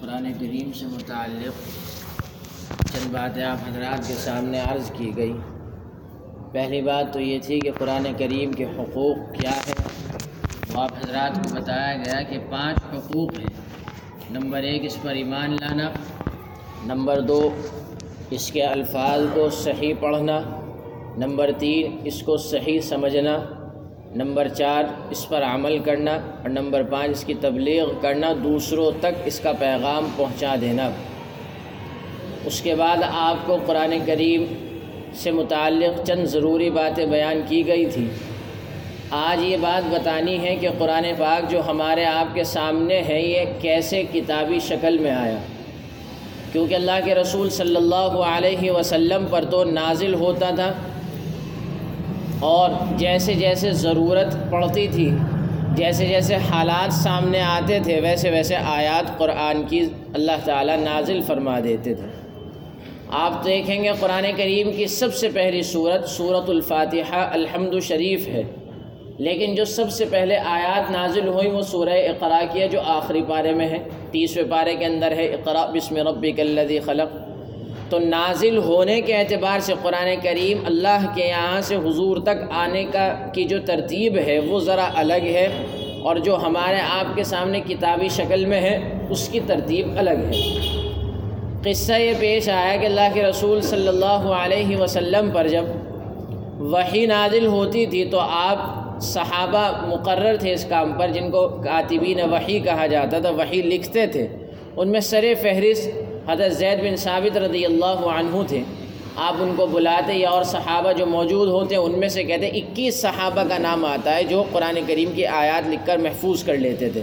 قرآن کریم سے متعلق چند باتیں آپ حضرات کے سامنے عرض کی گئی۔ پہلی بات تو یہ تھی کہ قرآن کریم کے حقوق کیا ہے وہ آپ حضرات کو بتایا گیا کہ پانچ حقوق ہیں۔ نمبر ایک، اس پر ایمان لانا۔ نمبر دو، اس کے الفاظ کو صحیح پڑھنا۔ نمبر تین، اس کو صحیح سمجھنا۔ نمبر چار، اس پر عمل کرنا، اور نمبر پانچ، اس کی تبلیغ کرنا، دوسروں تک اس کا پیغام پہنچا دینا۔ اس کے بعد آپ کو قرآن کریم سے متعلق چند ضروری باتیں بیان کی گئی تھی۔ آج یہ بات بتانی ہے کہ قرآن پاک جو ہمارے آپ کے سامنے ہے، یہ کیسے کتابی شکل میں آیا۔ کیونکہ اللہ کے رسول صلی اللہ علیہ وسلم پر تو نازل ہوتا تھا اور جیسے جیسے ضرورت پڑتی تھی، جیسے جیسے حالات سامنے آتے تھے، ویسے ویسے آیات قرآن کی اللہ تعالیٰ نازل فرما دیتے تھے۔ آپ دیکھیں گے قرآن کریم کی سب سے پہلی صورت صورت الفاتحہ الحمد شریف ہے۔ لیکن جو سب سے پہلے آیات نازل ہوئی وہ سورہ اقرا کی ہے جو آخری پارے میں ہے، تیسویں پارے کے اندر ہے اقرا بسم ربک الذی خلق۔ تو نازل ہونے کے اعتبار سے قرآن کریم اللہ کے یہاں سے حضور تک آنے کا کی جو ترتیب ہے وہ ذرا الگ ہے اور جو ہمارے آپ کے سامنے کتابی شکل میں ہے اس کی ترتیب الگ ہے۔ قصہ یہ پیش آیا کہ اللہ کے رسول صلی اللہ علیہ وسلم پر جب وہی نازل ہوتی تھی تو آپ صحابہ مقرر تھے اس کام پر جن کو کاتبین وحی کہا جاتا تھا، وحی لکھتے تھے۔ ان میں سر فہرست حضرت زید بن ثابت رضی اللہ عنہ تھے۔ آپ ان کو بلاتے یا اور صحابہ جو موجود ہوتے ہیں ان میں سے کہتے ہیں، اکیس صحابہ کا نام آتا ہے جو قرآن کریم کی آیات لکھ کر محفوظ کر لیتے تھے۔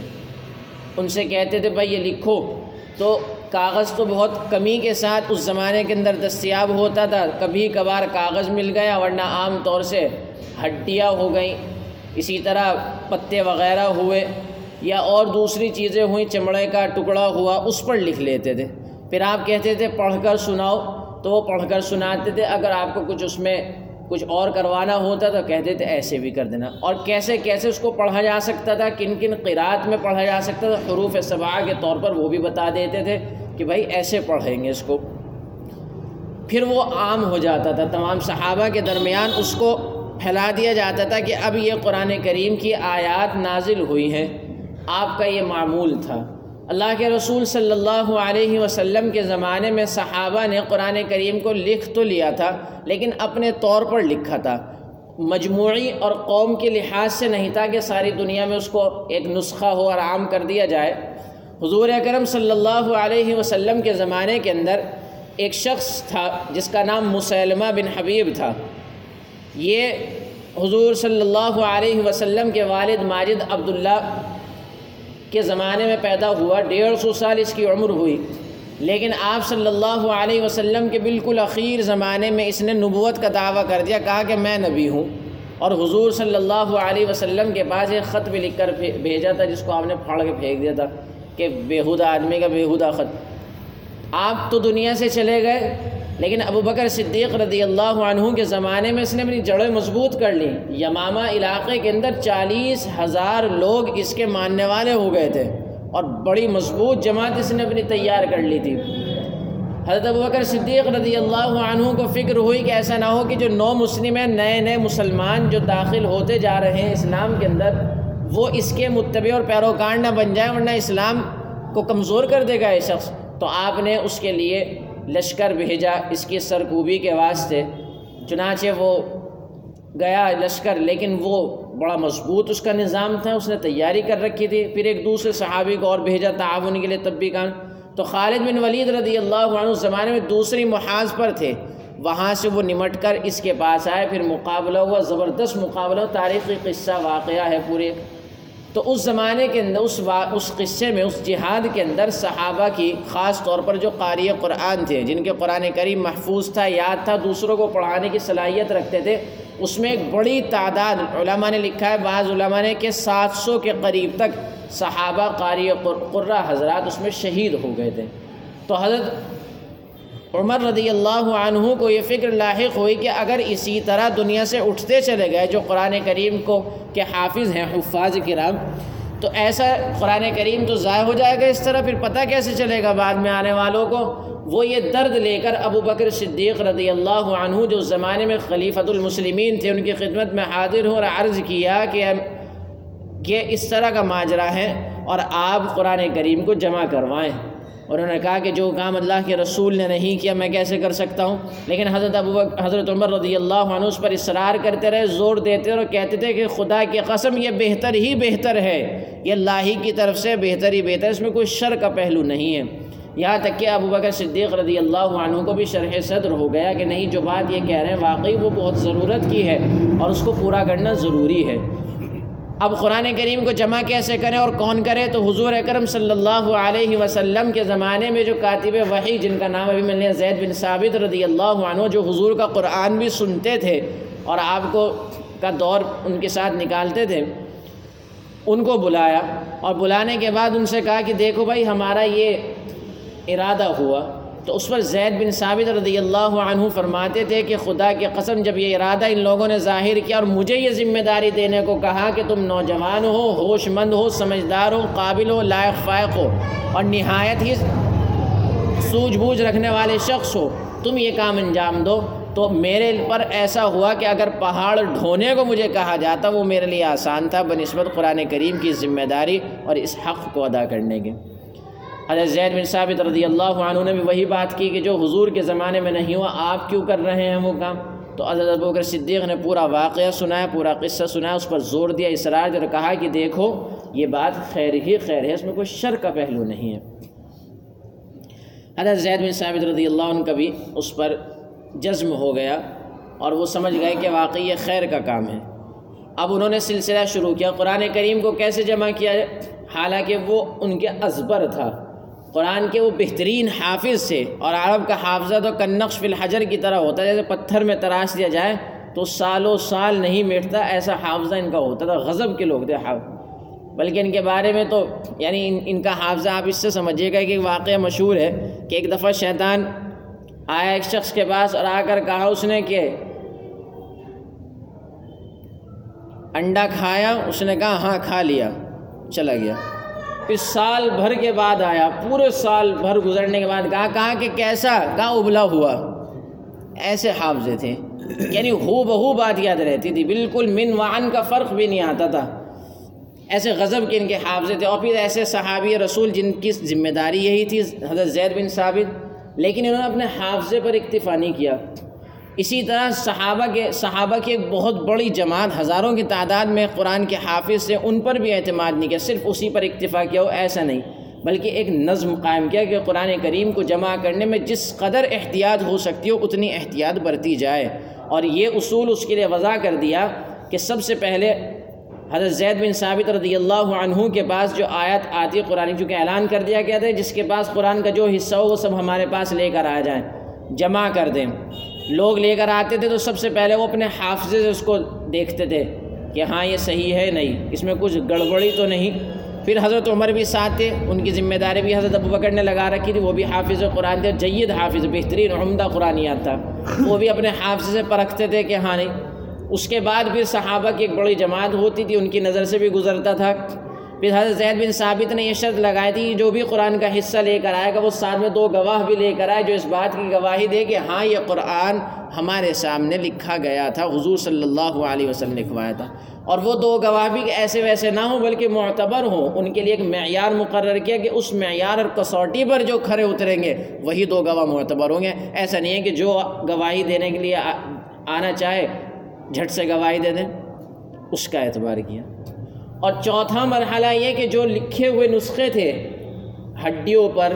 ان سے کہتے تھے، بھائی یہ لکھو۔ تو کاغذ تو بہت کمی کے ساتھ اس زمانے کے اندر دستیاب ہوتا تھا۔ کبھی کبھار کاغذ مل گیا، ورنہ عام طور سے ہڈیاں ہو گئیں۔ اسی طرح پتے وغیرہ ہوئے یا اور دوسری چیزیں ہوئیں، چمڑے کا ٹکڑا ہوا، اس پر لکھ لیتے تھے۔ پھر آپ کہتے تھے پڑھ کر سناؤ، تو وہ پڑھ کر سناتے تھے، اگر آپ کو کچھ اس میں کچھ اور کروانا ہوتا تو کہتے تھے ایسے بھی کر دینا۔ اور کیسے کیسے اس کو پڑھا جا سکتا تھا، کن کن قرات میں پڑھا جا سکتا تھا، حروف صبا کے طور پر وہ بھی بتا دیتے تھے کہ بھائی ایسے پڑھیں گے اس کو۔ پھر وہ عام ہو جاتا تھا، تمام صحابہ کے درمیان اس کو پھیلا دیا جاتا تھا کہ اب یہ قرآن کریم کی آیات نازل ہوئی ہیں، آپ کا یہ معمول تھا۔ اللہ کے رسول صلی اللہ علیہ وسلم کے زمانے میں صحابہ نے قرآن کریم کو لکھ تو لیا تھا، لیکن اپنے طور پر لکھا تھا۔ مجموعی اور قوم کے لحاظ سے نہیں تھا کہ ساری دنیا میں اس کو ایک نسخہ ہو اور عام کر دیا جائے۔ حضور اکرم صلی اللہ علیہ وسلم کے زمانے کے اندر ایک شخص تھا جس کا نام مسلمہ بن حبیب تھا۔ یہ حضور صلی اللہ علیہ وسلم کے والد ماجد عبداللہ کے زمانے میں پیدا ہوا، ڈیڑھ سو سال اس کی عمر ہوئی۔ لیکن آپ صلی اللہ علیہ وسلم کے بالکل اخیر زمانے میں اس نے نبوت کا دعویٰ کر دیا، کہا کہ میں نبی ہوں۔ اور حضور صلی اللہ علیہ وسلم کے پاس ایک خط بھی لکھ کر بھیجا تھا، جس کو آپ نے پھاڑ کے پھینک دیا تھا کہ بیہودہ آدمی کا بیہودہ خط۔ آپ تو دنیا سے چلے گئے لیکن ابو بکر صدیق رضی اللہ عنہ کے زمانے میں اس نے اپنی جڑیں مضبوط کر لیں۔ یمامہ علاقے کے اندر چالیس ہزار لوگ اس کے ماننے والے ہو گئے تھے اور بڑی مضبوط جماعت اس نے اپنی تیار کر لی تھی۔ حضرت ابو بکر صدیق رضی اللہ عنہ کو فکر ہوئی کہ ایسا نہ ہو کہ جو نو مسلم ہیں، نئے نئے مسلمان جو داخل ہوتے جا رہے ہیں اسلام کے اندر، وہ اس کے متبع اور پیروکار نہ بن جائیں ورنہ اسلام کو کمزور کر دے گا یہ شخص۔ تو آپ نے اس کے لیے لشکر بھیجا اس کی سرکوبی کے واسطے۔ چنانچہ وہ گیا لشکر، لیکن وہ بڑا مضبوط اس کا نظام تھا، اس نے تیاری کر رکھی تھی۔ پھر ایک دوسرے صحابی کو اور بھیجا تعاون کے لیے تب بھی کام تو خالد بن ولید رضی اللہ عنہ زمانے میں دوسری محاذ پر تھے۔ وہاں سے وہ نمٹ کر اس کے پاس آئے، پھر مقابلہ ہوا، زبردست مقابلہ، تاریخی قصہ واقعہ ہے پورے۔ تو اس زمانے کے اندر، اس اس قصے میں، اس جہاد کے اندر صحابہ کی خاص طور پر جو قاری قرآن تھے، جن کے قرآن کریم محفوظ تھا، یاد تھا، دوسروں کو پڑھانے کی صلاحیت رکھتے تھے، اس میں ایک بڑی تعداد علماء نے لکھا ہے، بعض علماء نے کہ سات سو کے قریب تک صحابہ قاری قرہ حضرات اس میں شہید ہو گئے تھے۔ تو حضرت عمر رضی اللہ عنہ کو یہ فکر لاحق ہوئی کہ اگر اسی طرح دنیا سے اٹھتے چلے گئے جو قرآن کریم کو کے حافظ ہیں، حفاظ کرام، تو ایسا قرآن کریم تو ضائع ہو جائے گا اس طرح، پھر پتہ کیسے چلے گا بعد میں آنے والوں کو؟ وہ یہ درد لے کر ابو بکر صدیق رضی اللہ عنہ جو زمانے میں خلیفۃ المسلمین تھے، ان کی خدمت میں حاضر ہوں اور عرض کیا کہ کہ اس طرح کا ماجرا ہے اور آپ قرآن کریم کو جمع کروائیں۔ انہوں نے کہا کہ جو کام اللہ کے رسول نے نہیں کیا میں کیسے کر سکتا ہوں؟ لیکن حضرت ابو حضرت عمر رضی اللہ عنہ اس پر اصرار کرتے رہے، زور دیتے اور کہتے تھے کہ خدا کی قسم یہ بہتر ہی بہتر ہے۔ یہ اللہ ہی کی طرف سے بہتر ہی بہتر اس میں کوئی شر کا پہلو نہیں ہے۔ یہاں تک کہ ابو بکر صدیق رضی اللہ عنہ کو بھی شرح صدر ہو گیا کہ نہیں، جو بات یہ کہہ رہے ہیں، واقعی وہ بہت ضرورت کی ہے اور اس کو پورا کرنا ضروری ہے۔ اب قرآن کریم کو جمع کیسے کریں اور کون کرے؟ تو حضور اکرم صلی اللہ علیہ وسلم کے زمانے میں جو کاتب وحی، جن کا نام ابھی ملنے زید بن ثابت رضی اللہ عنہ، جو حضور کا قرآن بھی سنتے تھے اور آپ کو کا دور ان کے ساتھ نکالتے تھے، ان کو بلایا اور بلانے کے بعد ان سے کہا کہ دیکھو بھائی، ہمارا یہ ارادہ ہوا تو اس پر زید بن ثابت رضی اللہ عنہ فرماتے تھے کہ خدا کی قسم، جب یہ ارادہ ان لوگوں نے ظاہر کیا اور مجھے یہ ذمہ داری دینے کو کہا کہ تم نوجوان ہو، ہوش مند ہو، سمجھدار ہو، قابل ہو، لائق فائق ہو اور نہایت ہی سوجھ بوجھ رکھنے والے شخص ہو، تم یہ کام انجام دو۔ تو میرے پر ایسا ہوا کہ اگر پہاڑ ڈھونے کو مجھے کہا جاتا، وہ میرے لیے آسان تھا، بنسبت قرآن کریم کی ذمہ داری اور اس حق کو ادا کرنے کے۔ حضرت زید بن ثابت رضی اللہ عنہ نے بھی وہی بات کی کہ جو حضور کے زمانے میں نہیں ہوا، آپ کیوں کر رہے ہیں وہ کام؟ تو حضرت بکر صدیق نے پورا واقعہ سنایا پورا قصہ سنایا اس پر زور دیا اسرار اور کہا کہ دیکھو، یہ بات خیر ہی خیر ہے، اس میں کوئی شر کا پہلو نہیں ہے۔ حضرت زید بن ثابت رضی اللہ عنہ کا بھی اس پر جزم ہو گیا اور وہ سمجھ گئے کہ واقعی یہ خیر کا کام ہے۔ اب انہوں نے سلسلہ شروع کیا، قرآن کریم کو کیسے جمع کیا؟ حالانکہ وہ ان کے ازبر تھا۔ قرآن کے وہ بہترین حافظ تھے اور عرب کا حافظہ تو کنقش فی الحجر کی طرح ہوتا ہے، جیسے پتھر میں تراش دیا جائے تو سالوں سال نہیں مٹتا ایسا حافظہ ان کا ہوتا تھا، غضب کے لوگ تھے حافظ۔ بلکہ ان کے بارے میں تو یعنی ان ان کا حافظہ آپ اس سے سمجھیے گا کہ واقعہ مشہور ہے کہ ایک دفعہ شیطان آیا ایک شخص کے پاس اور آ کر کہا اس نے کہ انڈا کھایا، اس نے کہا ہاں کھا لیا، چلا گیا۔ پھر سال بھر کے بعد آیا، پورے سال بھر گزرنے کے بعد کہا کہا کہ کیسا؟ کہاں ابلا ہوا۔ ایسے حافظے تھے۔ یعنی ہو بہو بات یاد رہتی تھی۔ بالکل من وعن کا فرق بھی نہیں آتا تھا۔ ایسے غضب کے ان کے حافظے تھے۔ اور پھر ایسے صحابی رسول جن کی ذمہ داری یہی تھی، حضرت زید بن ثابت۔ لیکن انہوں نے اپنے حافظے پر اکتفا نہیں کیا۔ اسی طرح صحابہ کے صحابہ کی ایک بہت بڑی جماعت ہزاروں کی تعداد میں قرآن کے حافظ سے ان پر بھی اعتماد نہیں کیا، صرف اسی پر اکتفا کیا ہو ایسا نہیں، بلکہ ایک نظم قائم کیا کہ قرآن کریم کو جمع کرنے میں جس قدر احتیاط ہو سکتی ہو، اتنی احتیاط برتی جائے۔ اور یہ اصول اس کے لیے وضع کر دیا کہ سب سے پہلے حضرت زید بن ثابت رضی اللہ عنہ کے پاس جو آیت آتی قرآن، چونکہ اعلان کر دیا گیا تھا، جس کے پاس قرآن کا جو حصہ ہو، وہ سب ہمارے پاس لے کر آ جائیں، جمع کر دیں۔ لوگ لے کر آتے تھے تو سب سے پہلے وہ اپنے حافظے سے اس کو دیکھتے تھے کہ ہاں یہ صحیح ہے نہیں، اس میں کچھ گڑبڑی تو نہیں۔ پھر حضرت عمر بھی ساتھ تھے، ان کی ذمہ داری بھی حضرت ابو بکر نے لگا رکھی تھی، وہ بھی حافظ قرآن تھے، جید حافظ، بہترین عمدہ قرآنیات تھا۔ وہ بھی اپنے حافظ سے پرکھتے تھے کہ ہاں نہیں۔ اس کے بعد پھر صحابہ کی ایک بڑی جماعت ہوتی تھی، ان کی نظر سے بھی گزرتا تھا۔ پھر حضرت زید بن ثابت نے یہ شرط لگائی تھی جو بھی قرآن کا حصہ لے کر آئے گا، وہ ساتھ میں دو گواہ بھی لے کر آئے، جو اس بات کی گواہی دے کہ ہاں یہ قرآن ہمارے سامنے لکھا گیا تھا، حضور صلی اللہ علیہ وسلم لکھوایا تھا۔ اور وہ دو گواہ بھی ایسے ویسے نہ ہوں، بلکہ معتبر ہوں۔ ان کے لیے ایک معیار مقرر کیا کہ اس معیار اور کسوٹی پر جو کھڑے اتریں گے، وہی دو گواہ معتبر ہوں گے۔ ایسا نہیں ہے کہ جو گواہی دینے کے لیے آنا چاہے، جھٹ سے گواہی دے دیں۔ اس کا اعتبار کیا۔ اور چوتھا مرحلہ یہ کہ جو لکھے ہوئے نسخے تھے، ہڈیوں پر،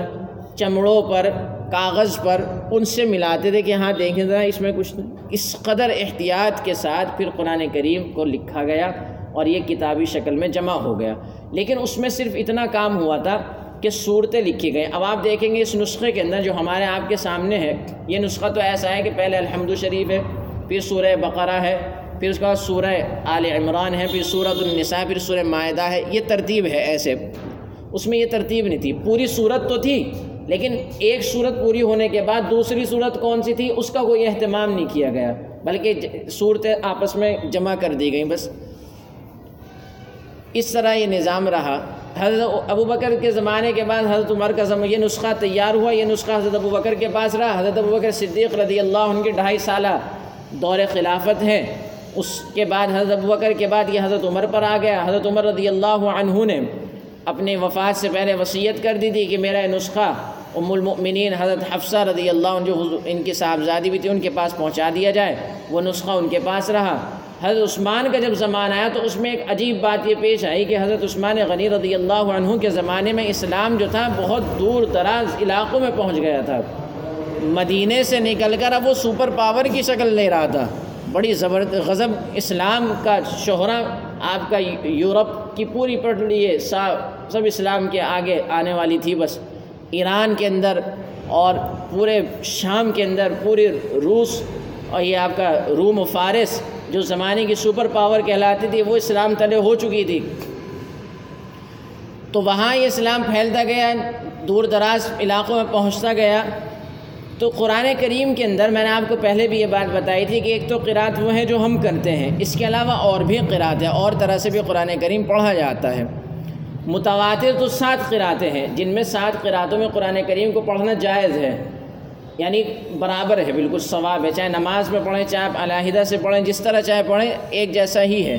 چمڑوں پر، کاغذ پر، ان سے ملاتے تھے کہ ہاں دیکھیں ذرا، اس میں کچھ نہیں اس قدر احتیاط کے ساتھ پھر قرآن کریم کو لکھا گیا اور یہ کتابی شکل میں جمع ہو گیا۔ لیکن اس میں صرف اتنا کام ہوا تھا کہ صورتیں لکھی گئیں۔ اب آپ دیکھیں گے اس نسخے کے اندر جو ہمارے آپ کے سامنے ہے، یہ نسخہ تو ایسا ہے کہ پہلے الحمد شریف ہے، پھر سورہ بقرہ ہے پھر اس کے بعد سورہ آل عمران ہے، پھر سورت النساء، پھر سورہ معاہدہ ہے۔ یہ ترتیب ہے ایسے۔ اس میں یہ ترتیب نہیں تھی۔ پوری صورت تو تھی، لیکن ایک صورت پوری ہونے کے بعد دوسری صورت کون سی تھی؟ اس کا کوئی اہتمام نہیں کیا گیا، بلکہ صورتیں آپس میں جمع کر دی گئیں بس۔ اس طرح یہ نظام رہا۔ حضرت ابو بکر کے زمانے کے بعد حضرت عمر کا زمان یہ نسخہ تیار ہوا۔ یہ نسخہ حضرت ابو بکر کے پاس رہا۔ حضرت ابو بکر صدیق رضی اللہ عنہ کے ڈھائی سالہ دور خلافت ہیں۔ اس کے بعد حضرت ابو بکر کے بعد یہ حضرت عمر پر آ گیا۔ حضرت عمر رضی اللہ عنہ نے اپنی وفات سے پہلے وصیت کر دی تھی کہ میرا یہ نسخہ ام المؤمنین حضرت حفصہ رضی اللہ عنہ جو ان کی صاحبزادی بھی تھی، ان کے پاس پہنچا دیا جائے۔ وہ نسخہ ان کے پاس رہا۔ حضرت عثمان کا جب زمانہ آیا تو اس میں ایک عجیب بات یہ پیش آئی کہ حضرت عثمان غنی رضی اللہ عنہ کے زمانے میں اسلام جو تھا بہت دور دراز علاقوں میں پہنچ گیا تھا۔ مدینے سے نکل کر اب وہ سپر پاور کی شکل لے رہا تھا۔ بڑی زبردست غضب، اسلام کا شہرہ، آپ کا یورپ کی پوری پڑھ لیے سب اسلام کے آگے آنے والی تھی بس۔ ایران کے اندر اور پورے شام کے اندر پوری روس اور یہ آپ کا روم و فارس جو زمانے کی سپر پاور کہلاتی تھی، وہ اسلام تلے ہو چکی تھی۔ تو وہاں یہ اسلام پھیلتا گیا، دور دراز علاقوں میں پہنچتا گیا۔ تو قرآن کریم کے اندر میں نے آپ کو پہلے بھی یہ بات بتائی تھی کہ ایک تو قرات وہ ہیں جو ہم کرتے ہیں، اس کے علاوہ اور بھی قرات ہیں، اور طرح سے بھی قرآن کریم پڑھا جاتا ہے۔ متواتر تو سات قراتیں ہیں، جن میں سات قراتوں میں قرآن کریم کو پڑھنا جائز ہے۔ یعنی برابر ہے، بالکل ثواب ہے، چاہے نماز میں پڑھیں، چاہے آپ علیحدہ سے پڑھیں، جس طرح چاہے پڑھیں، ایک جیسا ہی ہے۔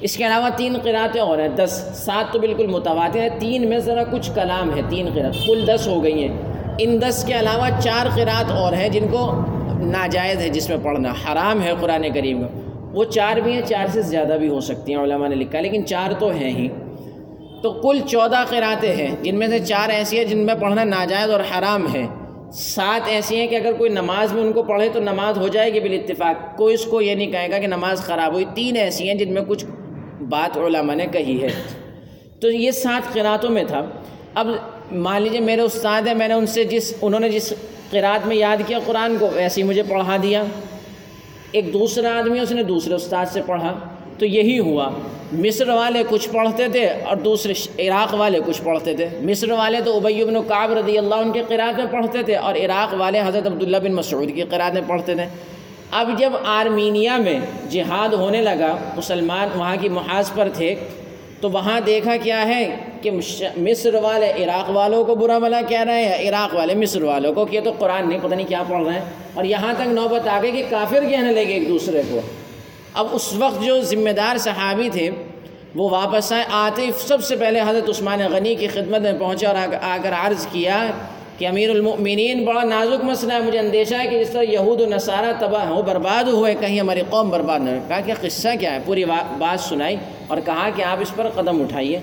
اس کے علاوہ تین قراتیں اور ہیں، دس، سات تو بالکل متواتر ہیں، تین میں ذرا کچھ کلام ہے تین قرات کل دس ہو گئی ہیں۔ ان دس کے علاوہ چار قرات اور ہیں جن کو ناجائز ہے جس میں پڑھنا حرام ہے قرآن کریم کا وہ چار بھی ہیں، چار سے زیادہ بھی ہو سکتی ہیں، علماء نے لکھا لیکن چار تو ہیں ہی۔ تو کل چودہ قراتیں ہیں، جن میں سے چار ایسی ہیں جن میں پڑھنا ناجائز اور حرام ہے۔ سات ایسی ہیں کہ اگر کوئی نماز میں ان کو پڑھے تو نماز ہو جائے گی بالاتفاق کوئی اس کو یہ نہیں کہے گا کہ نماز خراب ہوئی۔ تین ایسی ہیں جن میں کچھ بات علماء نے کہی ہے۔ تو یہ سات قراتوں میں تھا۔ اب مان لیجیے میرے استاد ہیں، میں نے ان سے جس، انہوں نے جس قرات میں یاد کیا قرآن کو، ویسے ہی مجھے پڑھا دیا۔ ایک دوسرا آدمی اس نے دوسرے استاد سے پڑھا۔ تو یہی ہوا۔ مصر والے کچھ پڑھتے تھے اور دوسرے عراق والے کچھ پڑھتے تھے۔ مصر والے تو ابی بن کعب رضی اللہ عنہ کے قرآن میں پڑھتے تھے اور عراق والے حضرت عبداللہ بن مسعود کی قرآن میں پڑھتے تھے۔ اب جب آرمینیا میں جہاد ہونے لگا، مسلمان وہاں کی محاذ پر تھے تو وہاں دیکھا کیا ہے کہ مصر والے، عراق والوں کو برا بلا کہہ رہے ہیں، عراق والے مصر والوں کو، کہ تو قرآن نہیں، پتہ نہیں کیا پڑھ رہے ہیں۔ اور یہاں تک نوبت آ گئی کہ کافر کہنے لگے ایک دوسرے کو۔ اب اس وقت جو ذمہ دار صحابی تھے، وہ واپس آئے آتے سب سے پہلے حضرت عثمان غنی کی خدمت میں پہنچے اور آ کر عرض کیا کہ امیر المؤمنین بڑا نازک مسئلہ ہے، مجھے اندیشہ ہے کہ جس طرح یہود و نصارہ تباہ ہو، برباد ہوئے، کہیں ہماری قوم برباد نہ کہا کہ قصہ کیا ہے؟ پوری بات سنائی اور کہا کہ آپ اس پر قدم اٹھائیے۔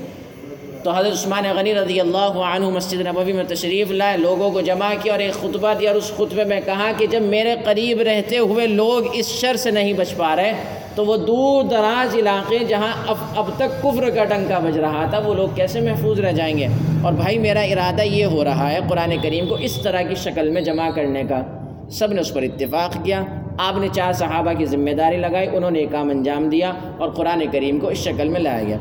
تو حضرت عثمان غنی رضی اللہ عنہ مسجد نبوی میں تشریف لائے، لوگوں کو جمع کیا اور ایک خطبہ دیا۔ اور اس خطبے میں کہا کہ جب میرے قریب رہتے ہوئے لوگ اس شر سے نہیں بچ پا رہے تو وہ دور دراز علاقے جہاں اب اب تک کفر کا ڈنکا بج رہا تھا، وہ لوگ کیسے محفوظ رہ جائیں گے؟ اور بھائی، میرا ارادہ یہ ہو رہا ہے قرآن کریم کو اس طرح کی شکل میں جمع کرنے کا۔ سب نے اس پر اتفاق کیا۔ آپ نے چار صحابہ کی ذمہ داری لگائی، انہوں نے ایک کام انجام دیا اور قرآن کریم کو اس شکل میں لایا گیا۔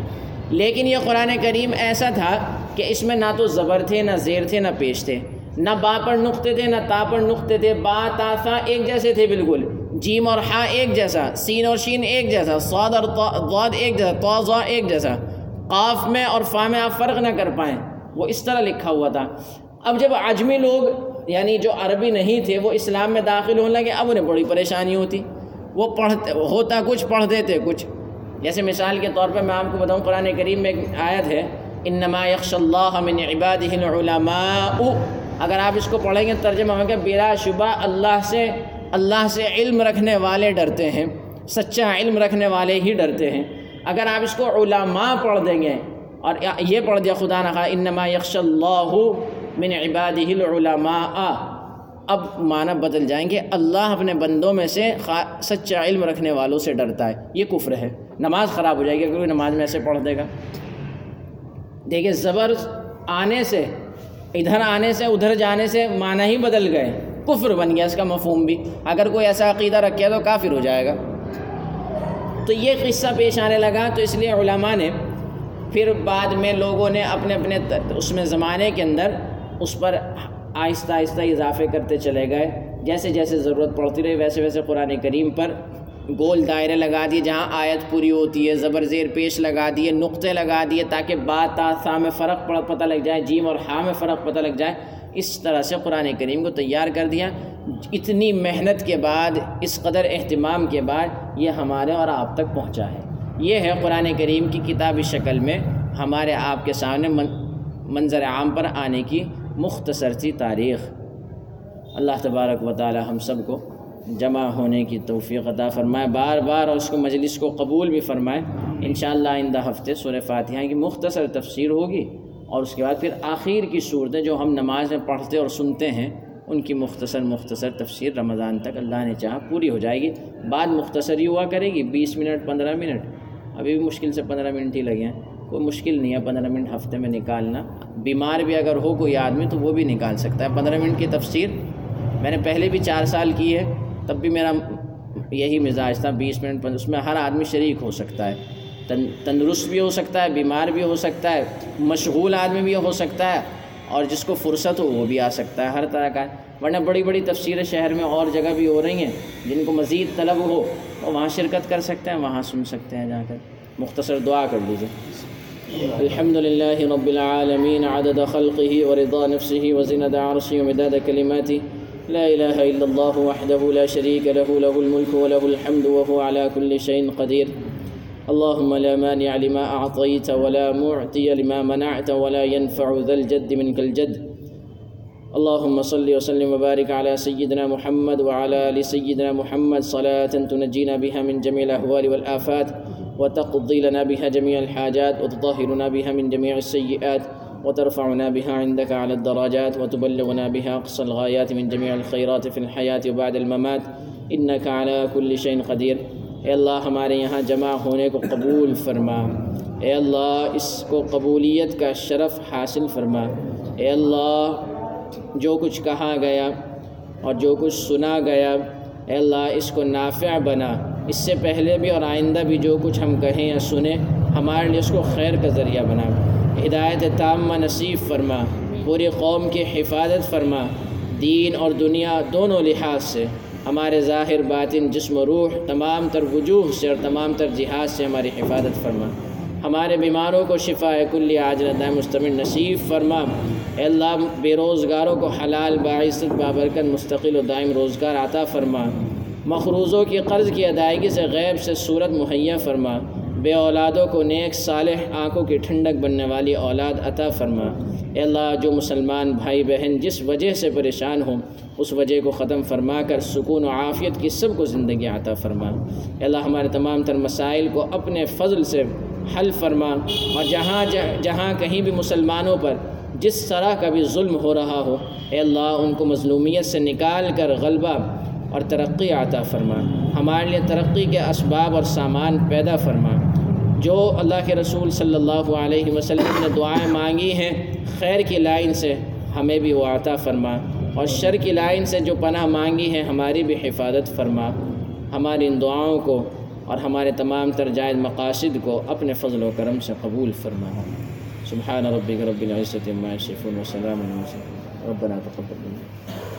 لیکن یہ قرآن کریم ایسا تھا کہ اس میں نہ تو زبر تھے، نہ زیر تھے، نہ پیش تھے۔ نہ با پر نقطے تھے، نہ تا پر نقطے تھے، با، تا، سا ایک جیسے تھے بالکل۔ جیم اور ہا ایک جیسا، سین اور شین ایک جیسا سعود اور غاد ایک جیسا توضا ایک جیسا۔ قاف میں اور فا میں آپ فرق نہ کر پائیں۔ وہ اس طرح لکھا ہوا تھا۔ اب جب عجمی لوگ یعنی جو عربی نہیں تھے، وہ اسلام میں داخل ہونے لگے، اب انہیں بڑی پریشانی ہوتی۔ وہ پڑھتے، ہوتا کچھ پڑھتے تھے کچھ۔ جیسے مثال کے طور پہ میں آپ کو بتاؤں، قرآن کریم میں ایک آیت ہے، انما یکش اللہ من عباده العلماء۔ اگر آپ اس کو پڑھیں گے، ترجمہ ہوگا، بلا شبہ اللہ سے اللہ سے علم رکھنے والے ڈرتے ہیں، سچا علم رکھنے والے ہی ڈرتے ہیں۔ اگر آپ اس کو علماء پڑھ دیں گے، اور یہ پڑھ دیا خدا نخوا انما یکش اللہ من عباده العلماء۔ اب معنی بدل جائیں گے، اللہ اپنے بندوں میں سے سچا علم رکھنے والوں سے ڈرتا ہے۔ یہ کفر ہے۔ نماز خراب ہو جائے گی اگر کوئی نماز میں ایسے پڑھ دے گا۔ دیکھیں زبر آنے سے، ادھر آنے سے، ادھر جانے سے معنی ہی بدل گئے۔ کفر بن گیا اس کا مفہوم بھی۔ اگر کوئی ایسا عقیدہ رکھے تو کافر ہو جائے گا۔ تو یہ قصہ پیش آنے لگا، تو اس لیے علماء نے پھر بعد میں لوگوں نے اپنے اپنے اس میں زمانے کے اندر اس پر آہستہ آہستہ اضافے کرتے چلے گئے۔ جیسے جیسے ضرورت پڑتی رہی، ویسے ویسے قرآن کریم پر گول دائرے لگا دیے، جہاں آیت پوری ہوتی ہے، زبر زیر پیش لگا دیے، نقطے لگا دیے، تاکہ بات تا، سا میں فرق پتہ لگ جائے، جیم اور ہاں میں فرق پتہ لگ جائے۔ اس طرح سے قرآن کریم کو تیار کر دیا۔ اتنی محنت کے بعد، اس قدر اہتمام کے بعد یہ ہمارے اور آپ تک پہنچا ہے۔ یہ ہے قرآن کریم کی کتابی شکل میں ہمارے آپ کے سامنے منظر عام پر آنے کی مختصر سی تاریخ۔ اللہ تبارک و تعالی ہم سب کو جمع ہونے کی توفیق عطا فرمائے۔ بار بار اور اس کو مجلس کو قبول بھی فرمائے۔ انشاءاللہ آئندہ ہفتے سورہ فاتحہ کی مختصر تفسیر ہوگی۔ اور اس کے بعد پھر آخر کی صورتیں جو ہم نماز میں پڑھتے اور سنتے ہیں، ان کی مختصر مختصر تفسیر رمضان تک اللہ نے چاہا پوری ہو جائے گی۔ بعد مختصر ہی ہوا کرے گی، بیس منٹ، پندرہ منٹ۔ ابھی بھی مشکل سے پندرہ منٹ ہی لگے ہیں۔ کوئی مشکل نہیں ہے پندرہ منٹ ہفتے میں نکالنا۔ بیمار بھی اگر ہو کوئی آدمی تو وہ بھی نکال سکتا ہے۔ پندرہ منٹ کی تفسیر میں نے پہلے بھی چار سال کی ہے، تب بھی میرا یہی مزاج تھا، بیس منٹ اس میں ہر آدمی شریک ہو سکتا ہے۔ تندرست بھی ہو سکتا ہے، بیمار بھی ہو سکتا ہے، مشغول آدمی بھی ہو سکتا ہے اور جس کو فرصت ہو، وہ بھی آ سکتا ہے، ہر طرح کا۔ ورنہ بڑی بڑی تفسیریں شہر میں اور جگہ بھی ہو رہی ہیں، جن کو مزید طلب ہو وہ وہاں شرکت کر سکتے ہیں، وہاں سن سکتے ہیں، جا کر۔ مختصر دعا کر لیجیے الحمد للہ رب العالمین، عدد خلقه ورضا نفسه وزنة عرشه ومداد كلماته لا إله إلا الله وحده لا شريك له له الملك وله الحمد وهو على كل شيء قدير اللهم لا مانع لما أعطيت ولا معطي لما منعت ولا ينفع ذا الجد منك الجد. اللهم صل وسلم وبارك على سيدنا محمد وعلى آل سيدنا محمد. صلاة تنجينا بها من جميع الأهوال والآفات، وتقضي لنا بها جميع الحاجات، وتطهرنا بها من جميع السيئات، وترفعنا بها عندك على الدرجات، وتبلغنا بها أقصى الغايات من جميع الخيرات في الحياة وبعد الممات. إنك على كل شيء قدير. اے اللہ ہمارے یہاں جمع ہونے کو قبول فرما۔ اے اللہ اس کو قبولیت کا شرف حاصل فرما۔ اے اللہ جو کچھ کہا گیا اور جو کچھ سنا گیا، اے اللہ اس کو نافع بنا۔ اس سے پہلے بھی اور آئندہ بھی جو کچھ ہم کہیں یا سنیں، ہمارے لیے اس کو خیر کا ذریعہ بنا۔ ہدایت تامہ نصیب فرما۔ پوری قوم کی حفاظت فرما۔ دین اور دنیا دونوں لحاظ سے۔ ہمارے ظاہر باطن، جسم و روح، تمام تر وجوہ سے اور تمام تر جہاز سے ہماری حفاظت فرما۔ ہمارے بیماروں کو شفا کلی عاجل دائم مستمر نصیب فرما۔ اے اللہ، بے روزگاروں کو حلال باعثت بابرکت، مستقل و دائم روزگار عطا فرما۔ مخروضوں کی قرض کی ادائیگی سے غیب سے صورت مہیا فرما۔ بے اولادوں کو نیک صالح آنکھوں کی ٹھنڈک بننے والی اولاد عطا فرما۔ اے اللہ، جو مسلمان بھائی بہن جس وجہ سے پریشان ہوں، اس وجہ کو ختم فرما کر سکون و عافیت کی سب کو زندگی عطا فرما۔ اے اللہ، ہمارے تمام تر مسائل کو اپنے فضل سے حل فرما۔ اور جہاں جہاں کہیں بھی مسلمانوں پر جس طرح کا بھی ظلم ہو رہا ہو، اے اللہ، ان کو مظلومیت سے نکال کر غلبہ اور ترقی عطا فرما۔ ہمارے لیے ترقی کے اسباب اور سامان پیدا فرما۔ جو اللہ کے رسول صلی اللہ علیہ وسلم نے دعائیں مانگی ہیں، خیر کی لائن سے ہمیں بھی وہ عطا فرما۔ اور شر کی لائن سے جو پناہ مانگی ہے ہماری بھی حفاظت فرما۔ ہماری ان دعاؤں کو اور ہمارے تمام تر جائز مقاصد کو اپنے فضل و کرم سے قبول فرما۔ سبحان ربک رب العزت ما یصفون وسلام علیہ ربنا تقبل منا۔